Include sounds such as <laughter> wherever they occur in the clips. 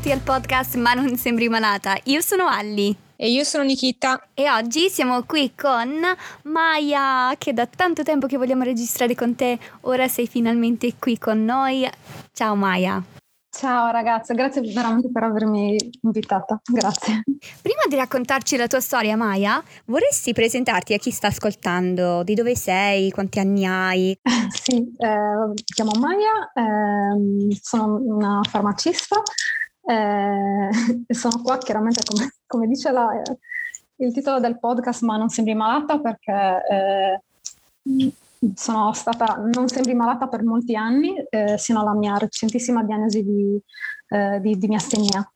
benvenuti al podcast Ma non sembri malata. Io sono Alli. E io sono Nikita. E oggi siamo qui con Maya, che da tanto tempo che vogliamo registrare con te, ora sei finalmente qui con noi. Ciao Maya. Ciao ragazze, grazie veramente per avermi invitata, grazie. Prima di raccontarci la tua storia, Maya, vorresti presentarti a chi sta ascoltando? Di dove sei? Quanti anni hai? <laughs> sì, eh, mi chiamo Maya, eh, sono una farmacista eh, <laughs> sono qua chiaramente come, come dice la, il titolo del podcast, ma non sembri malata perché eh, sono stata, non sembri malata per molti anni, eh, sino alla mia recentissima diagnosi di, eh, di, di miastenia.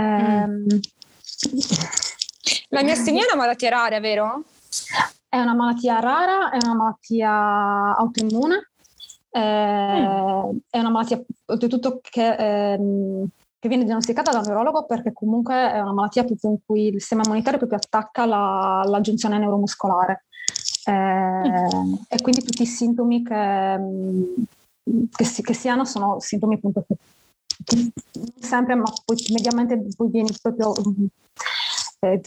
Mm. La miastenia è una malattia rara, vero? È una malattia rara, è una malattia autoimmune, eh, mm. è una malattia oltretutto che, ehm, che, viene diagnosticata da un neurologo perché comunque è una malattia in cui il sistema immunitario proprio attacca la, la giunzione neuromuscolare. Eh, e quindi tutti i sintomi che, che, si, che si, hanno sono sintomi appunto che, sempre, ma poi mediamente poi vieni proprio eh,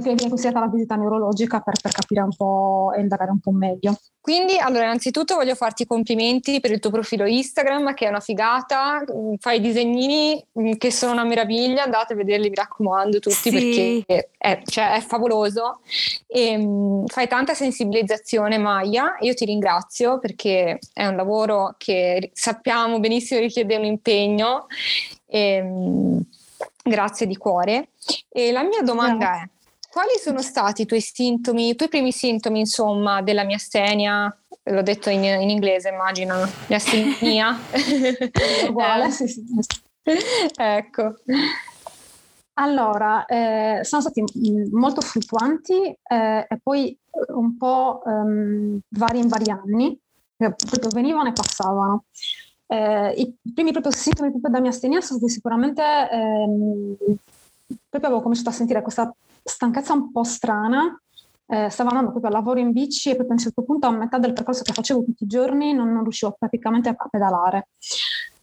viene considerata la visita neurologica per, per, capire un po' e indagare un po' meglio. Quindi, allora, innanzitutto voglio farti i complimenti per il tuo profilo Instagram, che è una figata, mm, fai disegnini mm, che sono una meraviglia, andate a vederli, mi raccomando tutti, sì. perché è, cioè, è, favoloso. E, um, fai tanta sensibilizzazione, Maya, io ti ringrazio perché è un lavoro che sappiamo benissimo richiede un impegno. E, um, grazie di cuore. E la mia domanda è, quali sono stati i tuoi sintomi, i tuoi primi sintomi, insomma, della miastenia? L'ho detto in, in inglese, immagino, miastenia. <laughs> Uguale, eh. sì, sì. Ecco. Allora, eh, sono stati molto fluttuanti eh, e poi un po' um, vari in vari anni, proprio venivano e passavano. Eh, I primi proprio sintomi proprio da miastenia sono stati sicuramente, ehm, proprio avevo cominciato a sentire questa stanchezza un po' strana, eh, stavo andando proprio al lavoro in bici e proprio a un certo punto a metà del percorso che facevo tutti i giorni non, non riuscivo praticamente a pedalare.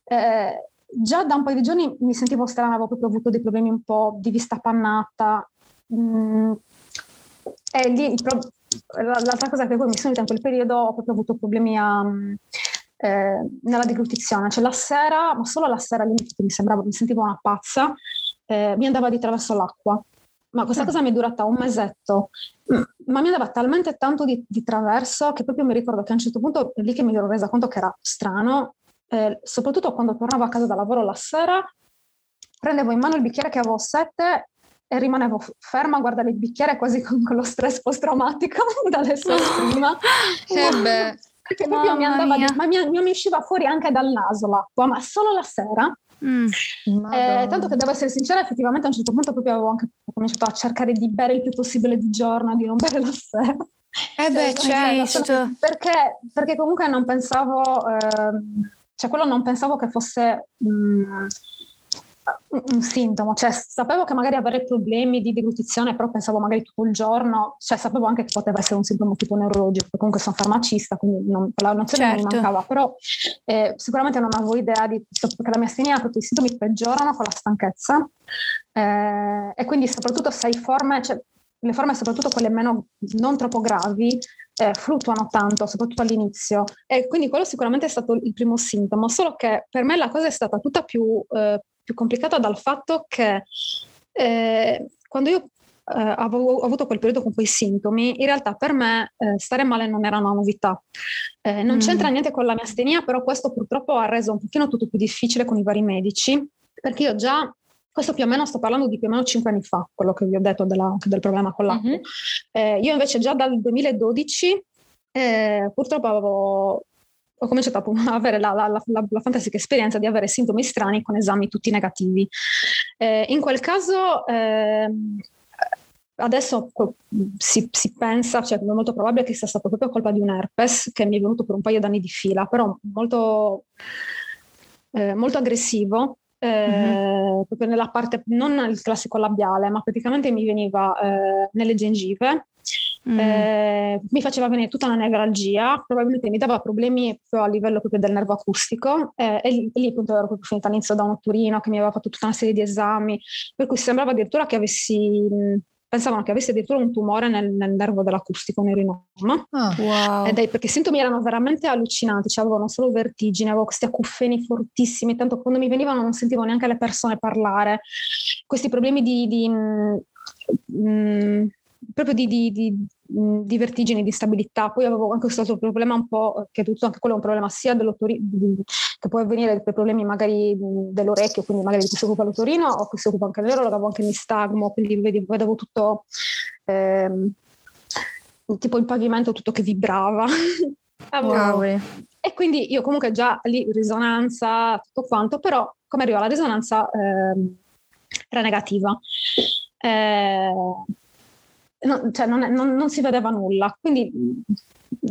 Eh, già da un paio di giorni mi sentivo strana, avevo proprio avuto dei problemi un po' di vista pannata. Mm, e lì l'altra cosa che poi mi sono in quel periodo ho proprio avuto problemi a, eh, nella deglutizione, cioè la sera, ma solo la sera all'inizio mi sembrava, mi sentivo una pazza, eh, mi andava di traverso l'acqua. Ma questa mm. cosa mi è durata un mesetto, ma mi andava talmente tanto di, di, traverso che proprio mi ricordo che a un certo punto lì che mi ero resa conto che era strano, eh, soprattutto quando tornavo a casa da lavoro la sera, prendevo in mano il bicchiere che avevo sette e rimanevo ferma a guardare il bicchiere quasi con, con lo stress post-traumatico <laughs> dalle sue prima. Beh perché proprio mi andava, di, ma mi, mi, usciva fuori anche dal naso l'acqua, ma solo la sera. Mm. Eh, tanto che devo essere sincera, effettivamente a un certo punto proprio avevo anche cominciato a cercare di bere il più possibile di giorno, di non bere la sera. Eh beh, cioè, certo. Perché, perché comunque non pensavo, eh, cioè quello non pensavo che fosse mh, mm, un sintomo, cioè sapevo che magari avere problemi di deglutizione, però pensavo magari tutto il giorno, cioè sapevo anche che poteva essere un sintomo tipo neurologico, comunque sono farmacista, quindi non, la nozione certo. non mi mancava, però eh, sicuramente non avevo idea di questo, perché la mia astenia, tutti i sintomi peggiorano con la stanchezza eh, e quindi soprattutto se hai forme, cioè le forme soprattutto quelle meno, non troppo gravi, eh, fluttuano tanto, soprattutto all'inizio. E quindi quello sicuramente è stato il primo sintomo, solo che per me la cosa è stata tutta più, eh, più complicata dal fatto che eh, quando io eh, avevo, ho avuto quel periodo con quei sintomi, in realtà per me eh, stare male non era una novità. Eh, non mm. c'entra niente con la mia astenia, però questo purtroppo ha reso un pochino tutto più difficile con i vari medici, perché io già questo più o meno sto parlando di più o meno cinque anni fa, quello che vi ho detto della, del problema con l'acqua. Mm-hmm. Eh, io invece già dal 2012 eh, purtroppo avevo ho cominciato a <laughs> avere la, la, la, la, fantastica esperienza di avere sintomi strani con esami tutti negativi. Eh, in quel caso, eh, adesso si, si, pensa, cioè è molto probabile che sia stato proprio colpa di un herpes che mi è venuto per un paio d'anni di fila, però molto, eh, molto aggressivo. Mm-hmm. proprio nella parte, non il classico labiale, ma praticamente mi veniva eh, nelle gengive Mm. Eh, mi faceva venire tutta una nevralgia, probabilmente mi dava problemi a livello proprio del nervo acustico eh, e lì, lì appunto ero proprio finita all'inizio da un otturino che mi aveva fatto tutta una serie di esami, per cui sembrava addirittura che avessi pensavano che avessi addirittura un tumore nel, nel nervo dell'acustico, nel rinoma. Ah, wow. Ed è perché i sintomi erano veramente allucinanti, cioè avevo non solo vertigine, avevo questi acufeni fortissimi, tanto quando mi venivano non sentivo neanche le persone parlare, questi problemi di, di mh, mm, mh, mm, proprio di, di, di, di, vertigini, di stabilità. Poi avevo anche questo altro problema un po', che è tutto anche quello è un problema sia che può avvenire per problemi magari dell'orecchio, quindi magari di cui si occupa l'otorino o che si occupa anche l'ero, avevo anche nistagmo, quindi vedevo tutto, ehm, tipo il pavimento tutto che vibrava. <laughs> Wow. E quindi io comunque già lì risonanza, tutto quanto, però come arriva la risonanza ehm, era negativa. Eh, no, cioè non, non, non, si vedeva nulla. Quindi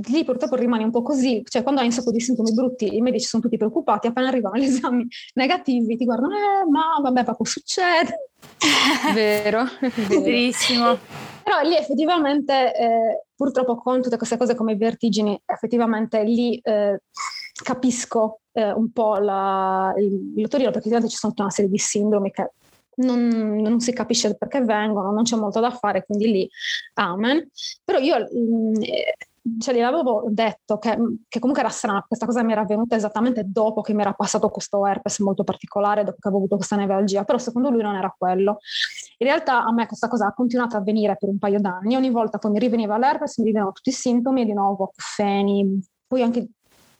lì purtroppo rimane un po' così, cioè quando hai un sacco di sintomi brutti i medici sono tutti preoccupati, appena arrivano gli <laughs> esami negativi ti guardano, eh ma vabbè, ma può succedere. <laughs> Vero, verissimo. Però lì effettivamente, eh, purtroppo con tutte queste cose come i vertigini, effettivamente lì eh, capisco eh, un po' la, il, il perché ovviamente ci sono tutta una serie di sindromi che non, non, si capisce perché vengono, non c'è molto da fare, quindi lì amen. Però io mh, mm, cioè, gli avevo detto che, che, comunque era strana, questa cosa mi era avvenuta esattamente dopo che mi era passato questo herpes molto particolare, dopo che avevo avuto questa nevralgia, però secondo lui non era quello. In realtà a me questa cosa ha continuato a avvenire per un paio d'anni, ogni volta poi mi riveniva l'herpes, mi rivenivano tutti i sintomi di nuovo acufeni, poi anche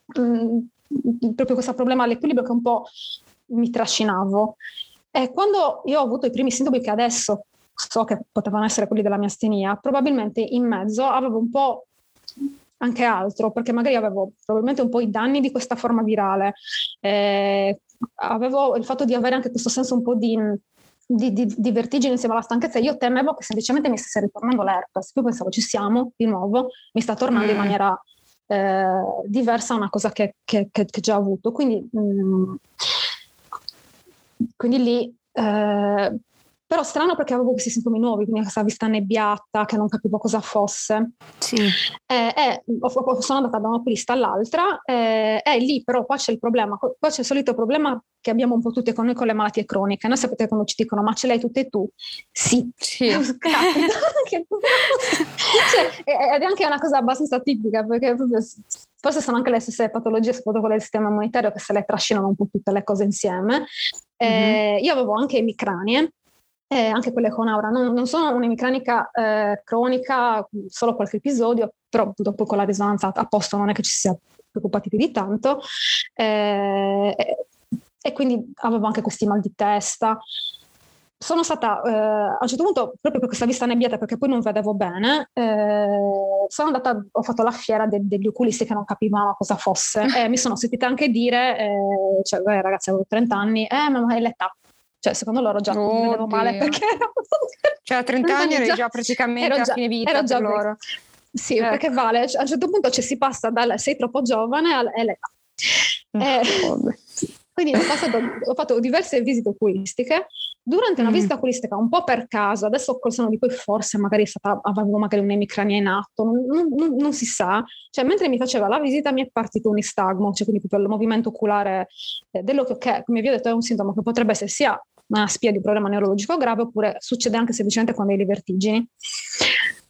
mh, mm, proprio questo problema all'equilibrio che un po' mi trascinavo. E quando io ho avuto i primi sintomi che adesso so che potevano essere quelli della mia astenia, probabilmente in mezzo avevo un po' anche altro, perché magari avevo probabilmente un po' i danni di questa forma virale, eh, avevo il fatto di avere anche questo senso un po' di, di, di, di, vertigine insieme alla stanchezza, io temevo che semplicemente mi stesse ritornando l'herpes, poi pensavo ci siamo di nuovo, mi sta tornando mm. in maniera eh, diversa una cosa che, che, che, che già ho avuto, quindi... Mh, mm, quindi lì, eh, però strano perché avevo questi sintomi nuovi, quindi questa vista nebbiata che non capivo cosa fosse. Sì. Eh, eh, sono andata da un oculista all'altra e eh, lì però qua c'è il problema, qua c'è il solito problema che abbiamo un po' tutte con noi con le malattie croniche. Noi sapete quando ci dicono ma ce l'hai tutte tu? Sì. sì. <laughs> cioè, ed è anche una cosa abbastanza tipica perché forse sono anche le stesse patologie, soprattutto quelle del sistema immunitario, che se le trascinano un po' tutte le cose insieme. Eh, mm-hmm. Io avevo anche emicranie, eh, anche quelle con aura. Non, non sono un'emicranica eh, cronica, solo qualche episodio, però dopo con la risonanza a posto non è che ci sia preoccupati più di tanto. Eh, e quindi avevo anche questi mal di testa sono stata eh, a un certo punto, proprio per questa vista nebbiata, perché poi non vedevo bene, eh, sono andata, ho fatto la fiera de- degli oculisti che non capivano cosa fosse <laughs> e mi sono sentita anche dire, eh, cioè, beh, ragazzi, avevo 30 anni, eh, ma è l'età. Cioè, secondo loro già oh, mi vedevo male perché... <laughs> cioè, a 30 anni eri già praticamente ero già, a fine vita ero già loro. Sì, eh. perché vale, a un certo punto cioè, si passa dal sei troppo giovane all'età. Eh, <laughs> quindi ho, passato, ho, fatto diverse visite oculistiche. Durante una mm. visita oculistica, un po' per caso, adesso col seno di poi forse magari stata, avevo magari un'emicrania in atto, non, non, non, si sa. Cioè, mentre mi faceva la visita mi è partito un istagmo, cioè quindi proprio il movimento oculare eh, dell'occhio, che come vi ho detto è un sintomo che potrebbe essere sia una spia di un problema neurologico grave oppure succede anche semplicemente quando hai le vertigini.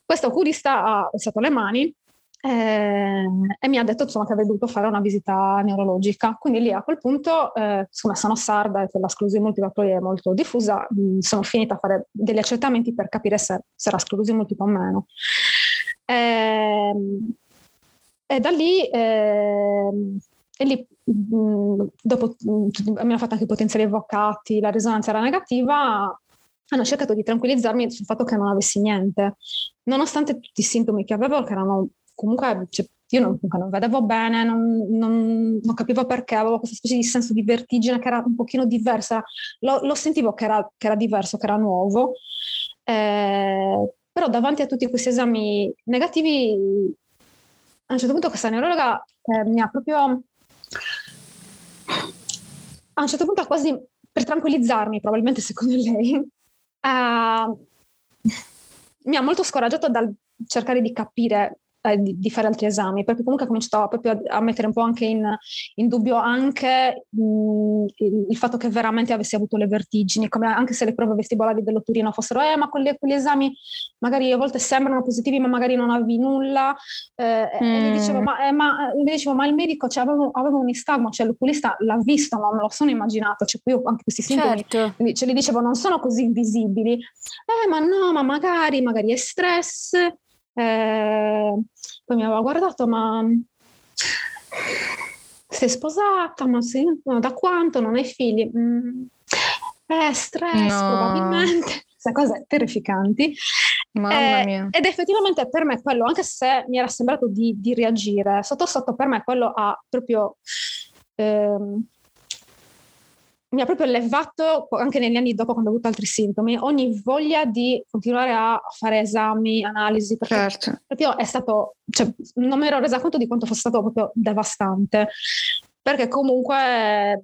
Questo oculista ha alzato le mani eh, e mi ha detto insomma, che avrei dovuto fare una visita neurologica. Quindi lì a quel punto, eh, siccome sono sarda e la sclerosi multipla è molto diffusa, mh, sono finita a fare degli accertamenti per capire se, se era sclerosi multipla o meno. Eh, e da lì, ehm, e lì mh, dopo mh, mi hanno fatto anche i potenziali avvocati, la risonanza era negativa, hanno cercato di tranquillizzarmi sul fatto che non avessi niente, nonostante tutti i sintomi che avevo, che erano comunque cioè, io non, non, vedevo bene, non, non, non, capivo perché, avevo questa specie di senso di vertigine che era un pochino diversa, lo, lo sentivo che era, che era, diverso, che era nuovo, eh, però davanti a tutti questi esami negativi, a un certo punto questa neurologa eh, mi ha proprio, a un certo punto quasi per tranquillizzarmi, probabilmente secondo lei, <laughs> eh, mi ha molto scoraggiato dal cercare di capire eh, di, di, fare altri esami, perché comunque ho cominciato proprio a, a mettere un po' anche in, in dubbio anche mh, il, il, fatto che veramente avessi avuto le vertigini, come anche se le prove vestibolari dello Turino fossero, eh, ma quelle, quegli esami magari a volte sembrano positivi, ma magari non avevi nulla. Eh, mm. E gli dicevo, ma, eh, ma, gli dicevo, ma il medico, cioè, avevo, avevo, un istagmo, cioè l'oculista l'ha visto, non me lo sono immaginato, cioè qui ho anche questi sintomi. Certo. Quindi ce li dicevo, non sono così invisibili. Eh, ma no, ma magari, magari è stress. Eh, poi mi aveva guardato, ma sei sposata, ma sei, no, da quanto non hai figli? Mm, eh, stress no. probabilmente, <laughs> queste cose terrificanti. Mamma eh, mia. Ed effettivamente per me quello, anche se mi era sembrato di, di reagire, sotto sotto per me quello ha proprio... Ehm, mi ha proprio levato anche negli anni dopo quando ho avuto altri sintomi ogni voglia di continuare a fare esami, analisi, perché certo. proprio è stato, cioè, non mi ero resa conto di quanto fosse stato proprio devastante, perché comunque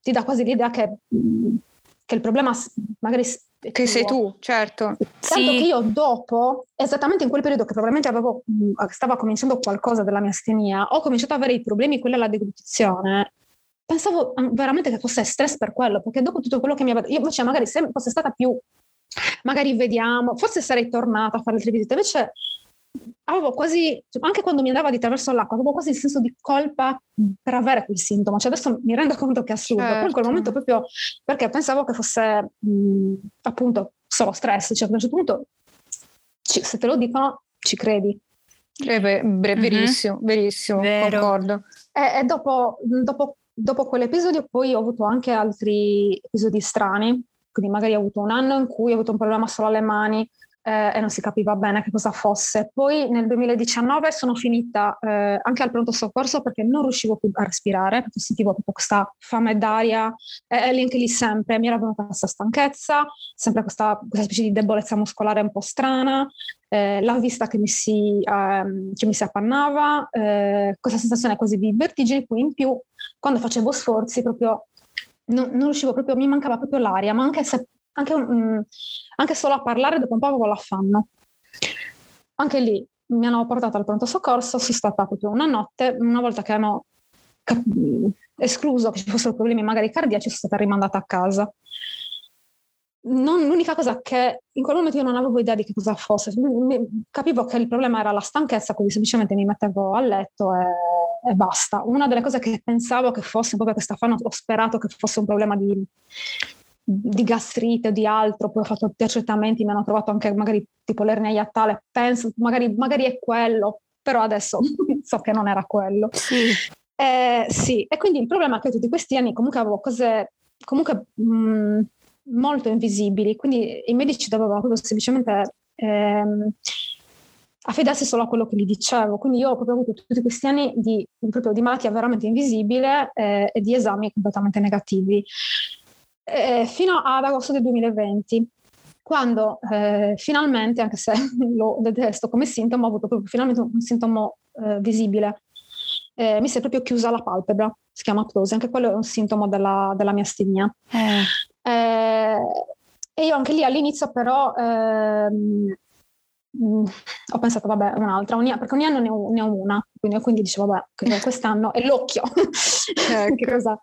ti dà quasi l'idea che, che il problema magari che sei tu, certo. Tanto sì. che io dopo, esattamente in quel periodo che probabilmente avevo, stava cominciando qualcosa della mia astenia, ho cominciato ad avere i problemi, quella della deglutizione, pensavo mm, veramente che fosse stress per quello, perché dopo tutto quello che mi aveva... Io invece magari se fosse stata più... Magari vediamo, forse sarei tornata a fare altre visite, invece avevo quasi, cioè, anche quando mi andava di attraverso l'acqua, avevo quasi il senso di colpa per avere quel sintomo. Cioè adesso mi rendo conto che è assurdo, certo. però in quel certo. momento proprio perché pensavo che fosse mh, appunto solo stress, cioè a un certo punto ci, se te lo dicono ci credi. Eh beh, verissimo, mm-hmm. verissimo, Vero. concordo. E, e dopo, dopo dopo quell'episodio poi ho avuto anche altri episodi strani, quindi magari ho avuto un anno in cui ho avuto un problema solo alle mani eh, e non si capiva bene che cosa fosse. Poi nel 2019 sono finita eh, anche al pronto soccorso perché non riuscivo più a respirare, perché sentivo proprio questa fame d'aria e, lì anche lì sempre mi era venuta questa stanchezza, sempre questa, questa specie di debolezza muscolare un po' strana, eh, la vista che mi si, ehm, che mi si appannava, eh, questa sensazione quasi di vertigine, poi in più quando facevo sforzi proprio non, non, riuscivo proprio, mi mancava proprio l'aria, ma anche, se, anche, um, anche solo a parlare dopo un po' avevo l'affanno. Anche lì mi hanno portato al pronto soccorso, sono stata proprio una notte, una volta che hanno escluso che ci fossero problemi magari cardiaci, sono stata rimandata a casa. Non, l'unica cosa che in quel momento io non avevo idea di che cosa fosse, capivo che il problema era la stanchezza, quindi semplicemente mi mettevo a letto e e basta. Una delle cose che pensavo che fosse proprio questa fama, ho sperato che fosse un problema di, di gastrite o di altro, poi ho fatto accertamenti, mi hanno trovato anche magari tipo l'ernia iattale, penso magari, magari è quello, però adesso <laughs> so che non era quello. Sì. Eh, sì, e quindi il problema è che tutti questi anni comunque avevo cose comunque mh, molto invisibili, quindi i medici dovevano proprio semplicemente ehm, affidarsi solo a quello che gli dicevo. Quindi io ho proprio avuto tutti questi anni di, proprio di malattia veramente invisibile eh, e di esami completamente negativi. Eh, fino ad agosto del 2020, quando eh, finalmente, anche se <laughs> lo detesto come sintomo, ho avuto proprio finalmente un sintomo eh, visibile. Eh, mi si è proprio chiusa la palpebra, si chiama ptosi, anche quello è un sintomo della, della mia astenia. Eh. e io anche lì all'inizio però ehm, Mm, ho pensato, vabbè, un'altra, ogni, perché ogni anno ne ho, ne ho una, quindi, quindi dicevo, vabbè, <laughs> quest'anno è l'occhio. <laughs> Ecco. che cosa,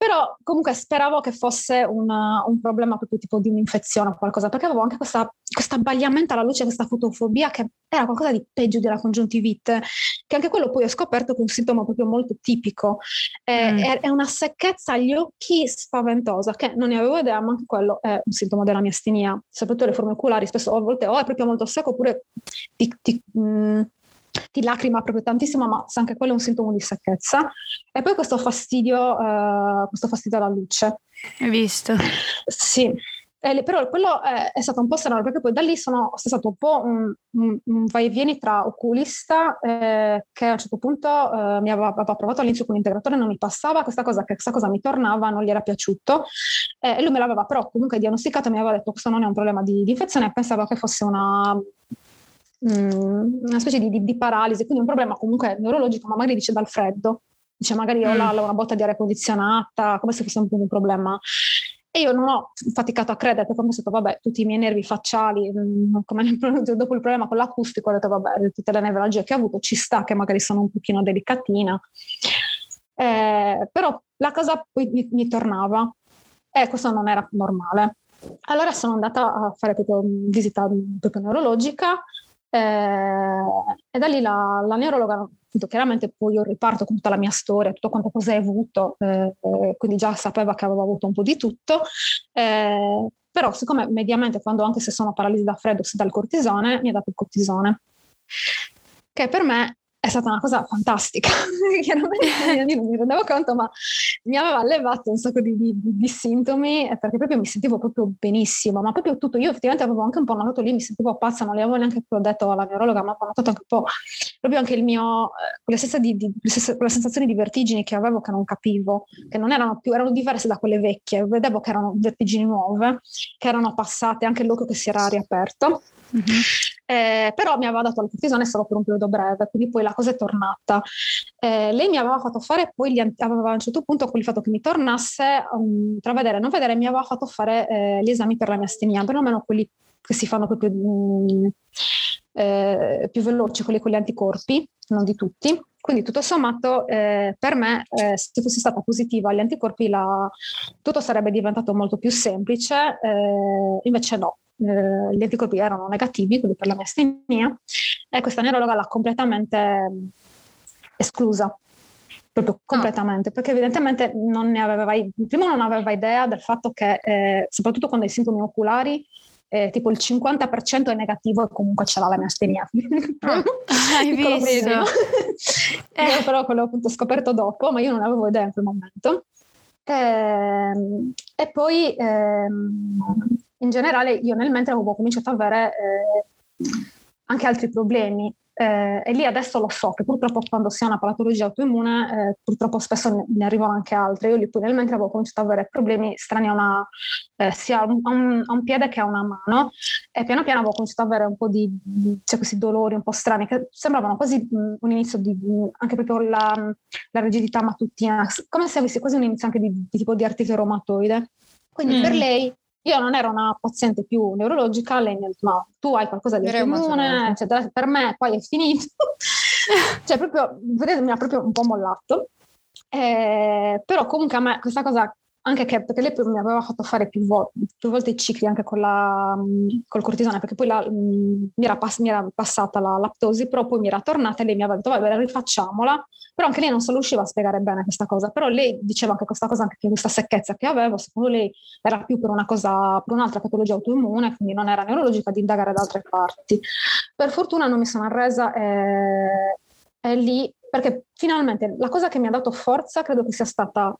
però comunque speravo che fosse una, un problema proprio tipo di un'infezione o qualcosa, perché avevo anche questa, questo abbagliamento alla luce, questa fotofobia che era qualcosa di peggio della congiuntivite, che anche quello poi ho scoperto che è un sintomo proprio molto tipico. È, mm. è, è una secchezza agli occhi spaventosa, che non ne avevo idea, ma anche quello è un sintomo della mia astenia, soprattutto le forme oculari, spesso a volte o è proprio molto secco oppure ti, ti, mh, mm, ti lacrima proprio tantissimo, ma anche quello è un sintomo di secchezza. E poi questo fastidio, uh, questo fastidio alla luce. Hai visto? Sì. Eh, però quello è, è, stato un po' strano perché poi da lì sono stato un po' un, un, un vai e vieni tra oculista eh, che a un certo punto eh, mi aveva, aveva, provato all'inizio con l'integratore non mi passava, questa cosa, questa cosa mi tornava, non gli era piaciuto eh, e lui me l'aveva però comunque diagnosticato e mi aveva detto questo non è un problema di, di infezione pensavo che fosse una Mm, una specie di, di, di, paralisi, quindi un problema comunque neurologico, ma magari dice dal freddo, dice magari ho mm. la, una botta di aria condizionata, come se fosse un, un problema. E io non ho faticato a credere perché ho pensato, vabbè, tutti i miei nervi facciali, mm, come <laughs> dopo il problema con l'acustico, ho detto, vabbè, tutte le nevralgie che ho avuto, ci sta che magari sono un pochino delicatina. Eh, però la cosa poi mi, mi tornava e questo non era normale. Allora sono andata a fare proprio visita proprio neurologica eh, e da lì la, la neurologa, chiaramente poi io riparto con tutta la mia storia, tutto quanto hai avuto, eh, quindi già sapeva che avevo avuto un po' di tutto, eh, però siccome mediamente quando anche se sono paralisi da freddo si dà il cortisone, mi ha dato il cortisone, che per me è stata una cosa fantastica, <laughs> chiaramente <laughs> io non mi rendevo conto, ma mi aveva allevato un sacco di, di, di, sintomi perché proprio mi sentivo proprio benissimo, ma proprio tutto, io effettivamente avevo anche un po' notato lì, mi sentivo pazza, non le avevo neanche detto alla neurologa, ma ho notato anche un po' proprio anche il mio, eh, quelle, stesse di, di, quelle sensazioni di vertigini che avevo che non capivo, che non erano più, erano diverse da quelle vecchie, vedevo che erano vertigini nuove, che erano passate, anche l'occhio che si era riaperto. Mm-hmm. Eh, però mi aveva dato la cortisone solo per un periodo breve, quindi poi la cosa è tornata. Eh, lei mi aveva fatto fare, poi gli, aveva a un certo punto con il fatto che mi tornasse, um, tra vedere e non vedere, mi aveva fatto fare eh, gli esami per la mia astemia, perlomeno quelli che si fanno proprio um, più veloci, quelli con gli anticorpi, non di tutti. Quindi tutto sommato eh, per me eh, se fossi stata positiva agli anticorpi la, tutto sarebbe diventato molto più semplice, eh, invece no, eh, gli anticorpi erano negativi, quindi per la mia astenia, e questa neurologa l'ha completamente esclusa, proprio ah. completamente, oh. perché evidentemente non ne aveva, prima non aveva idea del fatto che, eh, soprattutto quando hai sintomi oculari, eh, tipo il 50% è negativo e comunque ce l'ha la mia astenia. <laughs> Ah, hai visto? eh. <laughs> Però quello appunto scoperto dopo, ma io non avevo idea in quel momento. E, ehm, e poi ehm, in generale io nel mentre avevo cominciato ad avere eh, anche altri problemi eh, e lì adesso lo so che purtroppo quando si ha una patologia autoimmune eh, purtroppo spesso ne, ne, arrivano anche altre. Io lì poi nel mentre avevo cominciato ad avere problemi strani a una, eh, sia a un, a un, piede che a una mano e piano piano avevo cominciato ad avere un po' di cioè, questi dolori un po' strani che sembravano quasi mh, un inizio di anche proprio la, la, rigidità mattutina, come se avessi quasi un inizio anche di, di tipo di artrite reumatoide. Quindi mm. per lei io non ero una paziente più neurologica, lei mi ha detto: Ma tu hai qualcosa di autoimmune, eccetera. Per me poi è finito. <laughs> cioè, proprio, vedete, mi ha proprio un po' mollato. Eh, però comunque a me questa cosa anche che, perché lei mi aveva fatto fare più, vo- più volte i cicli anche con la, col cortisone, perché poi la, mi, era pass- mi, era passata la laptosi, però poi mi era tornata e lei mi aveva detto, vabbè, rifacciamola, però anche lei non se riusciva a spiegare bene questa cosa, però lei diceva anche questa cosa, anche che questa secchezza che avevo, secondo lei era più per una cosa, per un'altra patologia autoimmune, quindi non era neurologica, di indagare da altre parti. Per fortuna non mi sono arresa e, e lì, perché finalmente la cosa che mi ha dato forza credo che sia stata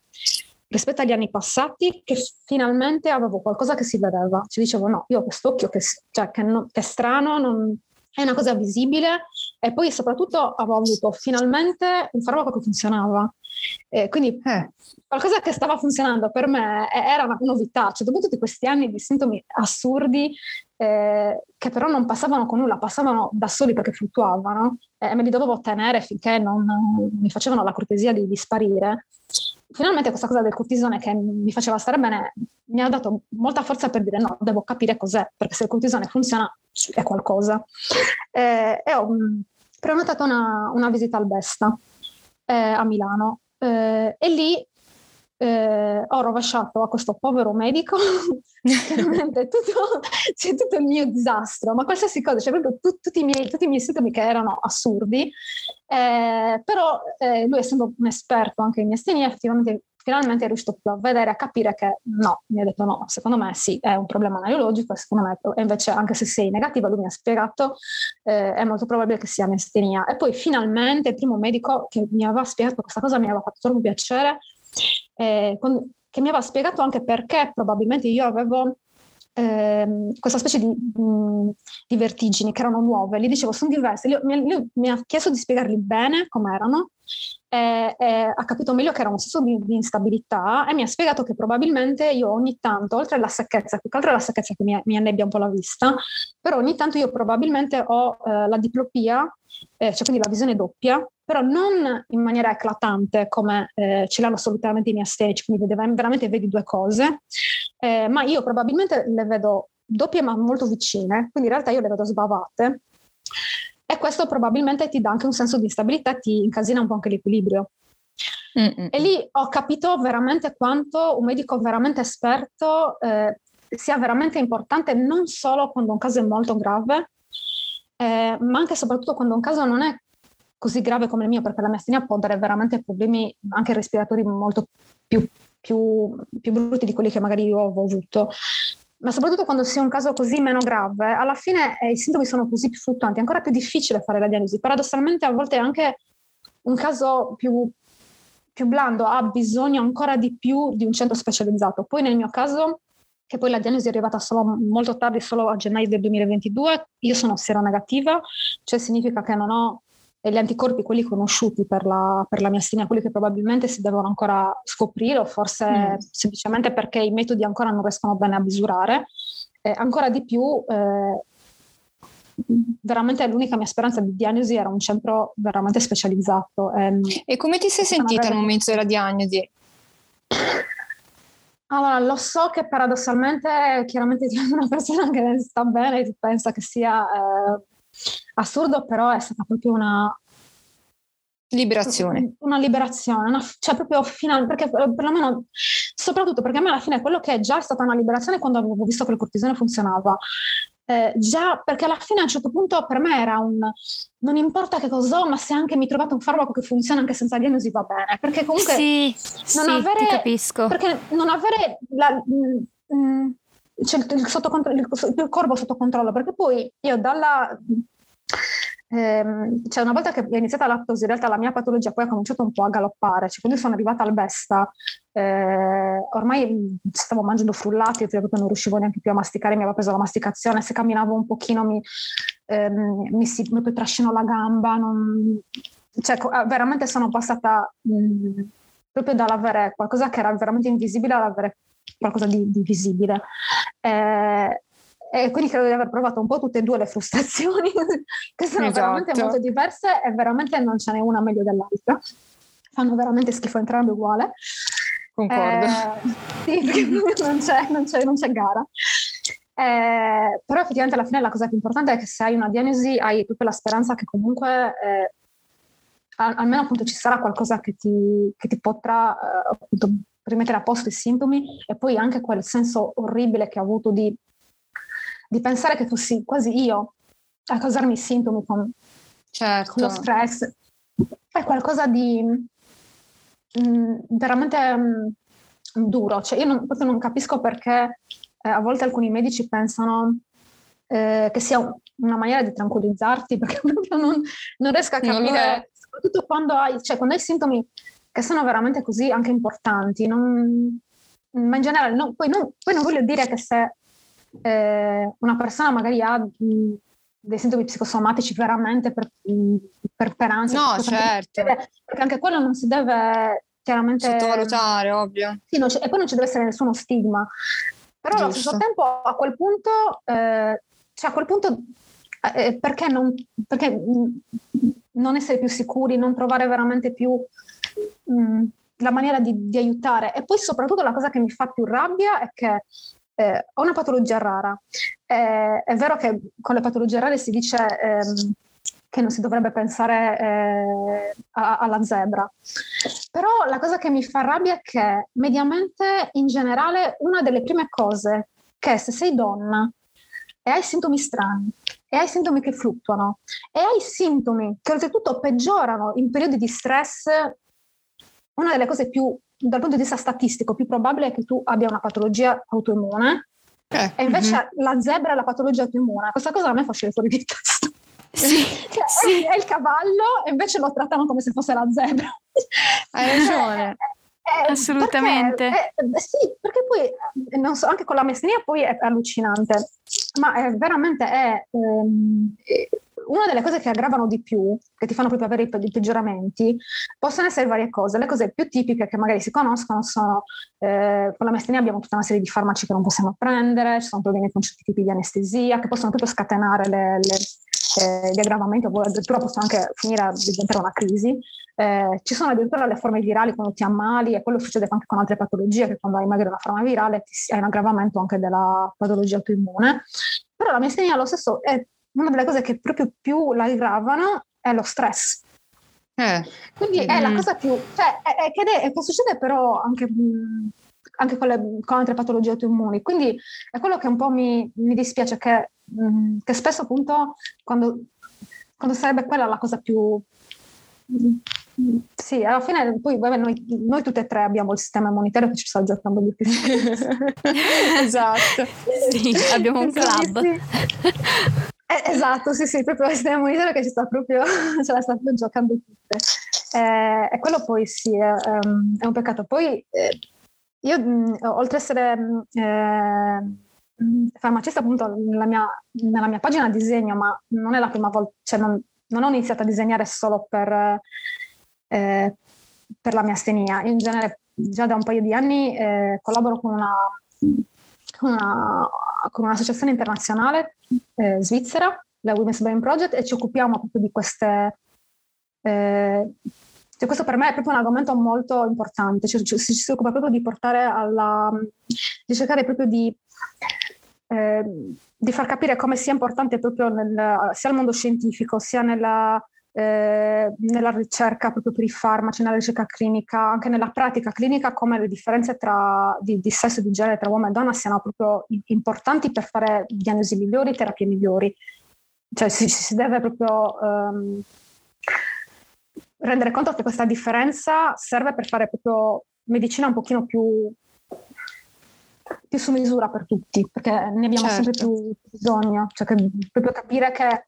rispetto agli anni passati che finalmente avevo qualcosa che si vedeva. Ci dicevo no, io ho quest'occhio che, cioè, che, no, che è strano, non, è una cosa visibile e poi soprattutto avevo avuto finalmente un farmaco che funzionava. Eh, quindi eh, qualcosa che stava funzionando per me era una novità, cioè dopo tutti questi anni di sintomi assurdi eh, che però non passavano con nulla, passavano da soli perché fluttuavano e me li dovevo tenere finché non, mi facevano la cortesia di, di sparire finalmente questa cosa del cortisone che mi faceva stare bene mi ha dato molta forza per dire no, devo capire cos'è, perché se il cortisone funziona è qualcosa. Eh, e ho mm, prenotato una, una visita al Besta eh, a Milano eh, e lì eh, ho rovesciato a questo povero medico <laughs> <laughs> chiaramente tutto, cioè, tutto, il mio disastro, ma qualsiasi cosa, cioè proprio tu, tutti, i miei, tutti, i miei, sintomi che erano assurdi, eh, però eh, lui essendo un esperto anche in astenia effettivamente finalmente è riuscito a vedere, a capire che no, mi ha detto no, secondo me sì, è un problema neurologico, secondo me, e invece anche se sei negativa, lui mi ha spiegato, eh, è molto probabile che sia miastenia. E poi finalmente il primo medico che mi aveva spiegato questa cosa mi aveva fatto troppo piacere, eh, con, che mi aveva spiegato anche perché probabilmente io avevo ehm, questa specie di, mh, di, vertigini che erano nuove. Gli dicevo, sono diverse. Lui, lui, mi ha chiesto di spiegarli bene come erano e, e ha capito meglio che era un senso di, di, instabilità e mi ha spiegato che probabilmente io ogni tanto, oltre alla secchezza, più che altro la secchezza che mi, mi annebbia un po' la vista, però ogni tanto io probabilmente ho eh, la diplopia, eh, cioè quindi la visione doppia, però non in maniera eclatante come eh, ce l'hanno assolutamente i miei astenici, quindi veramente vedi due cose, eh, ma io probabilmente le vedo doppie ma molto vicine, quindi in realtà io le vedo sbavate e questo probabilmente ti dà anche un senso di instabilità, ti incasina un po' anche l'equilibrio. Mm-mm. E lì ho capito veramente quanto un medico veramente esperto eh, sia veramente importante non solo quando un caso è molto grave, eh, ma anche e soprattutto quando un caso non è così grave come il mio, perché la mia astenia può dare veramente problemi anche respiratori molto più, più, più brutti di quelli che magari io ho avuto ma soprattutto quando sia un caso così meno grave, alla fine eh, i sintomi sono così più fluttuanti, è ancora più difficile fare la diagnosi. Paradossalmente a volte anche un caso più, più blando ha bisogno ancora di più di un centro specializzato. Poi nel mio caso, che poi la diagnosi è arrivata solo molto tardi, solo a gennaio del 2022, io sono seronegativa, cioè significa che non ho gli anticorpi, quelli conosciuti per la, per la miastina, quelli che probabilmente si devono ancora scoprire o forse mm. semplicemente perché i metodi ancora non riescono bene a misurare, eh, ancora di più eh, veramente l'unica mia speranza di diagnosi era un centro veramente specializzato. Ehm, e come ti sei sentita al momento della diagnosi? Allora, lo so che paradossalmente, chiaramente <laughs> una persona che sta bene pensa che sia eh, assurdo, però è stata proprio una liberazione. Una liberazione, una, cioè proprio finale, perché eh, perlomeno, soprattutto perché a me alla fine quello che è già stata una liberazione quando avevo visto che il cortisone funzionava. Eh, già perché alla fine a un certo punto per me era un non importa che cosa ho, ma se anche mi trovate un farmaco che funziona anche senza diagnosi va bene. Perché comunque sì, non sì, avere, capisco. Perché non avere la, mh, cioè il, il, il, corpo sotto controllo, perché poi io dalla... Ehm, cioè una volta che è iniziata la in realtà la mia patologia poi ha cominciato un po' a galoppare, cioè quando sono arrivata al Besta, eh, ormai stavo mangiando frullati, cioè non riuscivo neanche più a masticare, mi aveva preso la masticazione, se camminavo un pochino mi, ehm, mi si proprio trascino la gamba, non, cioè veramente sono passata mh, proprio dall'avere qualcosa che era veramente invisibile all'avere qualcosa di, di visibile. Eh, e quindi credo di aver provato un po' tutte e due le frustrazioni, <laughs> che sono esatto. veramente molto diverse e veramente non ce n'è una meglio dell'altra. Fanno veramente schifo entrambe uguale. Concordo. Eh, sì, <laughs> non c'è, non c'è, non c'è gara. Eh, però effettivamente alla fine la cosa più importante è che se hai una diagnosi hai proprio la speranza che comunque eh, almeno appunto ci sarà qualcosa che ti, che ti potrà eh, appunto rimettere a posto i sintomi e poi anche quel senso orribile che ho avuto di, di pensare che fossi quasi io a causarmi i sintomi con, certo. con lo stress. È qualcosa di mh, mm, veramente mh, mm, duro. Cioè io non, proprio non capisco perché eh, a volte alcuni medici pensano eh, che sia una maniera di tranquillizzarti <laughs> perché proprio non, non riesco a capire, soprattutto quando hai, cioè, quando hai sintomi che sono veramente così anche importanti. Non, ma in generale, no, poi, non, poi, non, voglio dire che se eh, una persona magari ha mh, dei sintomi psicosomatici veramente per, mh, per, per ansia, no, certo. perché anche quello non si deve chiaramente sottovalutare, ovvio. Sì, e poi non ci deve essere nessuno stigma. Però Giusto. allo stesso tempo a quel punto, eh, cioè a quel punto eh, perché, non, perché non essere più sicuri, non trovare veramente più mh, la maniera di, di, aiutare. E poi soprattutto la cosa che mi fa più rabbia è che eh, ho una patologia rara. Eh, è vero che con le patologie rare si dice ehm, che non si dovrebbe pensare eh, a, alla zebra. Però la cosa che mi fa rabbia è che mediamente, in generale, una delle prime cose che se sei donna e hai sintomi strani e hai sintomi che fluttuano e hai sintomi che oltretutto peggiorano in periodi di stress una delle cose più, dal punto di vista statistico, più probabile è che tu abbia una patologia autoimmune eh, e invece uh-huh. la zebra è la patologia autoimmune. Questa cosa a me fa uscire fuori di testa. Sì, <laughs> cioè, sì. È, il cavallo e invece lo trattano come se fosse la zebra. Hai ragione. <laughs> Eh, eh, Assolutamente. Perché, eh, sì, perché poi, eh, non so, anche con la mestria poi è allucinante, ma è, veramente è, ehm, una delle cose che aggravano di più, che ti fanno proprio avere i, peggioramenti, possono essere varie cose. Le cose più tipiche che magari si conoscono sono, eh, con la mestenia abbiamo tutta una serie di farmaci che non possiamo prendere, ci sono problemi con certi tipi di anestesia che possono proprio scatenare le, le eh, gli aggravamenti, addirittura possono anche finire a diventare una crisi. Eh, ci sono addirittura le forme virali quando ti ammali e quello succede anche con altre patologie, che quando hai magari una forma virale hai un aggravamento anche della patologia autoimmune. Però la miastenia lo stesso è una delle cose che proprio più la aggravano è lo stress. Eh. Quindi mm. è la cosa più, cioè, è, è, che, è, che succede però anche, anche con, le, con, altre patologie autoimmuni. Quindi è quello che un po' mi, mi dispiace, che, che, spesso appunto quando, quando sarebbe quella la cosa più sì, alla fine poi vabbè, noi, noi, tutte e tre abbiamo il sistema immunitario che ci sta giocando di più. <laughs> esatto. <laughs> Sì, abbiamo un club. Sì. Eh, esatto, sì, sì, proprio <laughs> il immunitario che ci sta proprio, <laughs> ce la sta proprio giocando tutte. Eh, e quello poi sì, è, um, è un peccato. Poi eh, io, mh, oltre ad essere mh, farmacista, appunto, nella mia, nella mia, pagina disegno, ma non è la prima volta, cioè non, non ho iniziato a disegnare solo per eh, per la mia astenia. In genere già da un paio di anni eh, collaboro con, una, una, con, un'associazione internazionale eh, svizzera, la Women's Brain Project, e ci occupiamo proprio di queste... Eh, cioè questo per me è proprio un argomento molto importante, cioè, ci, ci si occupa proprio di portare alla... di cercare proprio di... Eh, di far capire come sia importante proprio nel, sia al mondo scientifico sia nella, eh, nella ricerca proprio per i farmaci, nella ricerca clinica, anche nella pratica clinica, come le differenze tra, di, di sesso e di genere tra uomo e donna siano proprio importanti per fare diagnosi migliori, terapie migliori. Cioè si, si deve proprio um, rendere conto che questa differenza serve per fare proprio medicina un pochino più, più su misura per tutti, perché ne abbiamo certo. sempre più bisogno, cioè che, proprio capire che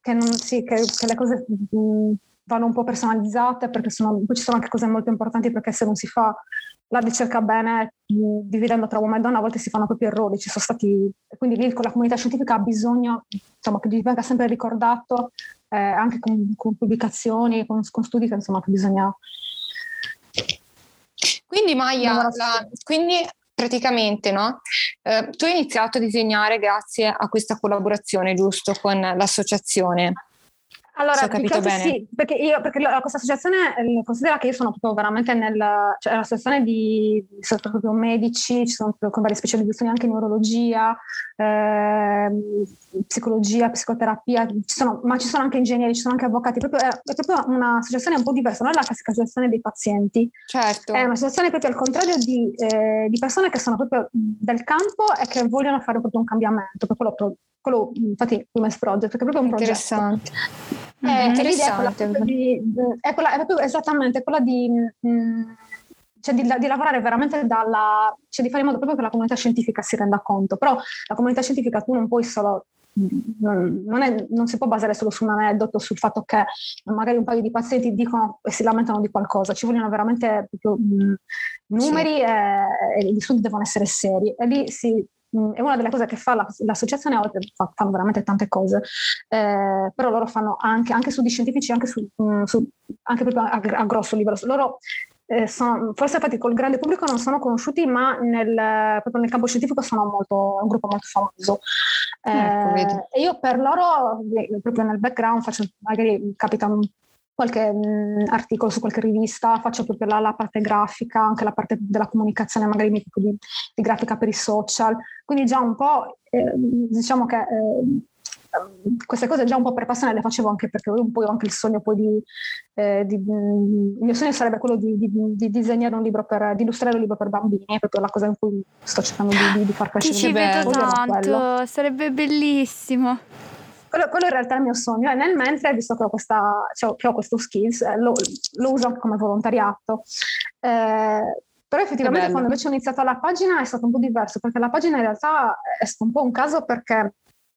che, non, sì, che, che le cose mh, mm, vanno un po' personalizzate perché sono, poi ci sono anche cose molto importanti perché se non si fa la ricerca bene, mh, mm, dividendo tra uomo e donna, a volte si fanno proprio errori. Ci sono stati, quindi lì la comunità scientifica ha bisogno insomma, che venga sempre ricordato eh, anche con, con pubblicazioni, con, con, studi che insomma che bisogna. Quindi Maya, la, quindi praticamente no? Eh, tu hai iniziato a disegnare grazie a questa collaborazione, giusto, con l'associazione. Allora, capito bene. Sì, perché io, perché questa associazione eh, considera che io sono proprio veramente nel, cioè l'associazione di, sono proprio medici, ci sono con varie specializzazioni anche in neurologia, eh, psicologia, psicoterapia, ci sono, ma ci sono anche ingegneri, ci sono anche avvocati, proprio, è, è, proprio un'associazione un po' diversa, non è la classica associazione dei pazienti, certo. è un'associazione proprio al contrario di, eh, di persone che sono proprio del campo e che vogliono fare proprio un cambiamento, proprio quello, infatti Women's Project, perché è proprio un progetto. Interessante. Eh, mm, l'idea è quella, di, è, quella, è proprio esattamente quella di, mh, mm, cioè di, di, lavorare veramente dalla, cioè di fare in modo proprio che la comunità scientifica si renda conto, però la comunità scientifica tu non puoi solo non, non, è, non, si può basare solo su un aneddoto, sul fatto che magari un paio di pazienti dicono e si lamentano di qualcosa, ci vogliono veramente proprio, mh, numeri sì. e, e, gli studi devono essere seri e lì si Mm, è una delle cose che fa la, l'associazione a fanno veramente tante cose, eh, però loro fanno anche, anche studi scientifici, anche, su, mm, su, anche proprio a, a, grosso livello. Loro eh, sono, forse infatti col grande pubblico non sono conosciuti, ma nel, proprio nel campo scientifico sono molto, un gruppo molto famoso. Ecco, eh, e io per loro, eh, proprio nel background, faccio, magari capita un qualche mh, articolo su qualche rivista, faccio proprio la, la, parte grafica, anche la parte della comunicazione, magari mi occupo di, di, grafica per i social, quindi già un po' eh, diciamo che eh, queste cose già un po' per passione le facevo anche perché un po' ho anche il sogno poi di, eh, di, il mio sogno sarebbe quello di, di, di, disegnare un libro per di illustrare un libro per bambini è proprio la cosa in cui sto cercando di, far crescere Ti ci vedo tanto sarebbe bellissimo quello, quello, in realtà è il mio sogno e nel mentre, visto che ho, questa, cioè, che ho questo skills, eh, lo, lo, uso come volontariato. Eh, però effettivamente quando invece ho iniziato la pagina è stato un po' diverso, perché la pagina in realtà è stato un po' un caso perché,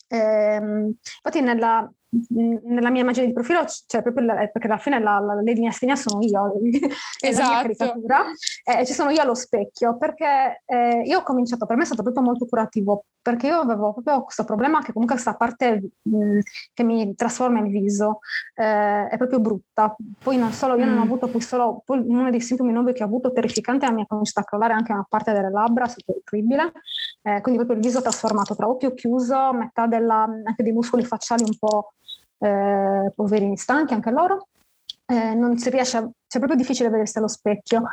ehm, infatti nella, nella mia immagine di profilo, cioè proprio la, perché alla fine la, la, le linee stenia sono io, <laughs> esatto. la caricatura, e ci sono io allo specchio, perché eh, io ho cominciato, per me è stato proprio molto curativo, perché io avevo proprio questo problema che comunque questa parte mh, che mi trasforma il viso eh, è proprio brutta. Poi non solo, io mm. non ho avuto poi solo, poi uno dei sintomi nuovi che ho avuto terrificante è la mia cominciata a crollare anche una parte delle labbra, è stato terribile, eh, quindi proprio il viso trasformato tra occhio chiuso, metà della, anche dei muscoli facciali un po' eh, poverini, stanchi anche loro. Eh, non si riesce, a, cioè è proprio difficile vedersi allo specchio.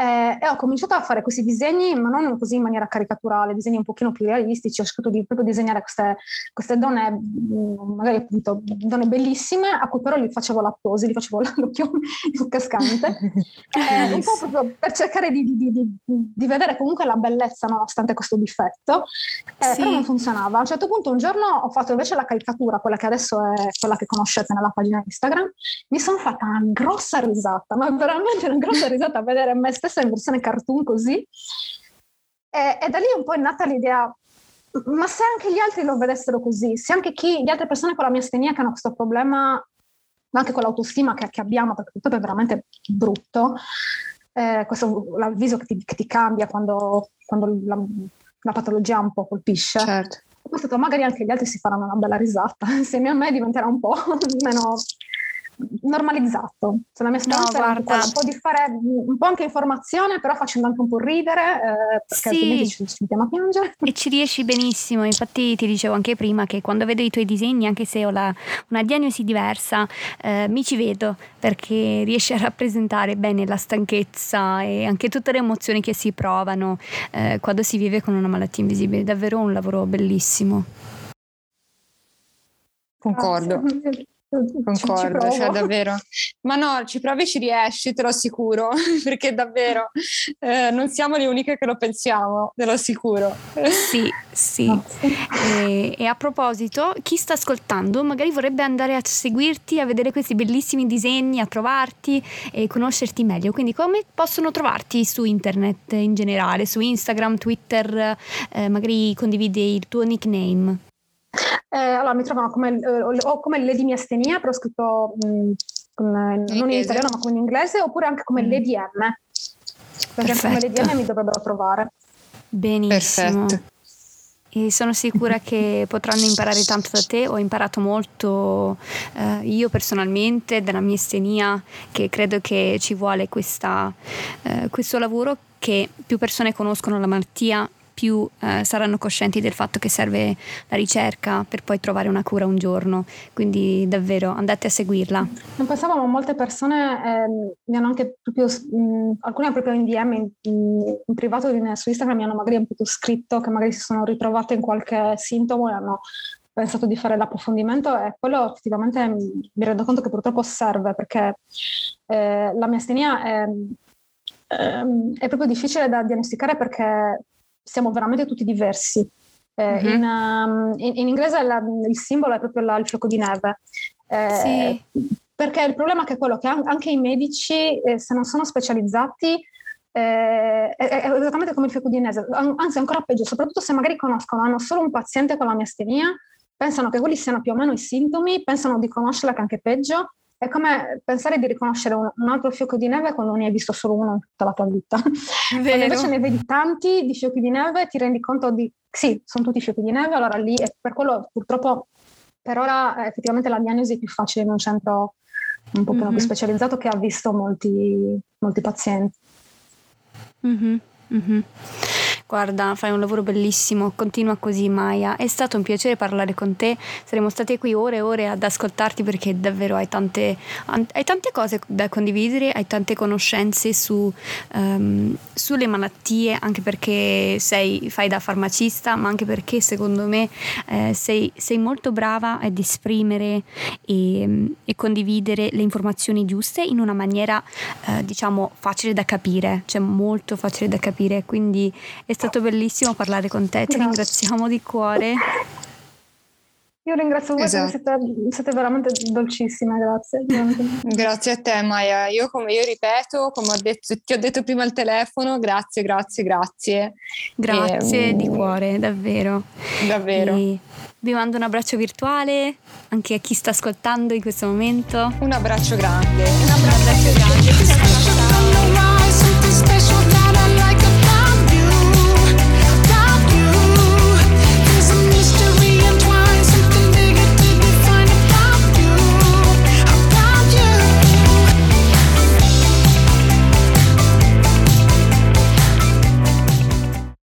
Eh, e ho cominciato a fare questi disegni, ma non così in maniera caricaturale, disegni un pochino più realistici. Ho cercato di proprio disegnare queste, queste donne, mm, magari appunto donne bellissime, a cui però gli facevo la pose, gli facevo <laughs> l'occhio cascante, <laughs> eh, un po' proprio per cercare di, di, di, di, vedere comunque la bellezza nonostante questo difetto. Eh, sì. Però non funzionava. A un certo punto un giorno ho fatto invece la caricatura, quella che adesso è quella che conoscete nella pagina Instagram, mi sono fatta una grossa risata, ma veramente una grossa risata a vedere me stessa stessa in versione cartoon così. E, e da lì un po' è nata l'idea, ma se anche gli altri lo vedessero così, se anche chi, le altre persone con la mia stenia che hanno questo problema, anche con l'autostima che, che abbiamo, perché tutto è veramente brutto, eh, questo il viso che ti, che ti cambia quando, quando la, la, patologia un po' colpisce. Certo. Ho pensato magari anche gli altri si faranno una bella risata, <laughs> se a me diventerà un po' <laughs> meno normalizzato. Cioè, la mia speranza no, è un po' di fare un po' anche informazione, però facendo anche un po' ridere, eh, perché sì. altrimenti ci, mettiamo a piangere. E ci riesci benissimo, infatti ti dicevo anche prima che quando vedo i tuoi disegni, anche se ho la, una diagnosi diversa, eh, mi ci vedo perché riesci a rappresentare bene la stanchezza e anche tutte le emozioni che si provano eh, quando si vive con una malattia invisibile. Davvero un lavoro bellissimo. Concordo. Concordo, cioè davvero. Ma no, ci provi e ci riesci, te lo assicuro, <laughs> perché davvero eh, non siamo le uniche che lo pensiamo, te lo assicuro. Sì, sì. E, e, a proposito, chi sta ascoltando magari vorrebbe andare a seguirti, a vedere questi bellissimi disegni, a trovarti e conoscerti meglio. Quindi come possono trovarti su internet in generale, su Instagram, Twitter, eh, magari condividi il tuo nickname? Eh, allora mi trovano come, eh, come Lady Miastenia, però scritto mh, mm, con, non in italiano ma come in inglese, oppure anche come mm. Lady M. Perché Perfetto. come Lady M mi dovrebbero trovare. Benissimo. Perfetto. E sono sicura che potranno imparare tanto da te. Ho imparato molto eh, io personalmente dalla mia estenia, che credo che ci vuole questa, eh, questo lavoro che più persone conoscono la malattia più eh, saranno coscienti del fatto che serve la ricerca per poi trovare una cura un giorno. Quindi davvero andate a seguirla. Non pensavo, ma molte persone eh, mi hanno anche proprio, mh, alcune proprio in DM, in, in privato su Instagram mi hanno magari un po' scritto che magari si sono ritrovate in qualche sintomo e hanno pensato di fare l'approfondimento e quello effettivamente mi, mi rendo conto che purtroppo serve perché eh, la miastenia è, ehm, è proprio difficile da diagnosticare perché siamo veramente tutti diversi. Eh, mm-hmm. in, um, in, in, inglese la, il simbolo è proprio la, il fiocco di neve. Eh, sì. Perché il problema è quello che anche i medici, eh, se non sono specializzati, eh, è, è, esattamente come il fiocco di neve, anzi ancora peggio, soprattutto se magari conoscono, hanno solo un paziente con la miastenia, pensano che quelli siano più o meno i sintomi, pensano di conoscerla che è anche peggio è come pensare di riconoscere un, un, altro fiocco di neve quando ne hai visto solo uno in tutta la tua vita. <laughs> Quando invece ne vedi tanti di fiocchi di neve, ti rendi conto di sì, sono tutti fiocchi di neve, allora lì è per quello purtroppo per ora effettivamente la diagnosi è più facile in un centro un po' mm-hmm. più specializzato che ha visto molti, molti pazienti. Mm-hmm. Mm-hmm. Guarda, fai un lavoro bellissimo, continua così Maya. È stato un piacere parlare con te, saremo state qui ore e ore ad ascoltarti perché davvero hai tante, hai tante cose da condividere, hai tante conoscenze su, um, sulle malattie, anche perché sei, fai da farmacista, ma anche perché secondo me eh, sei, sei, molto brava ad esprimere e, e, condividere le informazioni giuste in una maniera eh, diciamo facile da capire, cioè molto facile da capire, quindi è stato bellissimo parlare con te, ti ringraziamo di cuore. Io ringrazio voi esatto. siete, siete, veramente dolcissime, grazie. <laughs> grazie a te Maia, io come io ripeto, come ho detto, ti ho detto prima al telefono, grazie, grazie, grazie. Grazie e, di cuore, davvero. Davvero. E vi mando un abbraccio virtuale anche a chi sta ascoltando in questo momento. Un abbraccio grande. Un abbraccio grande.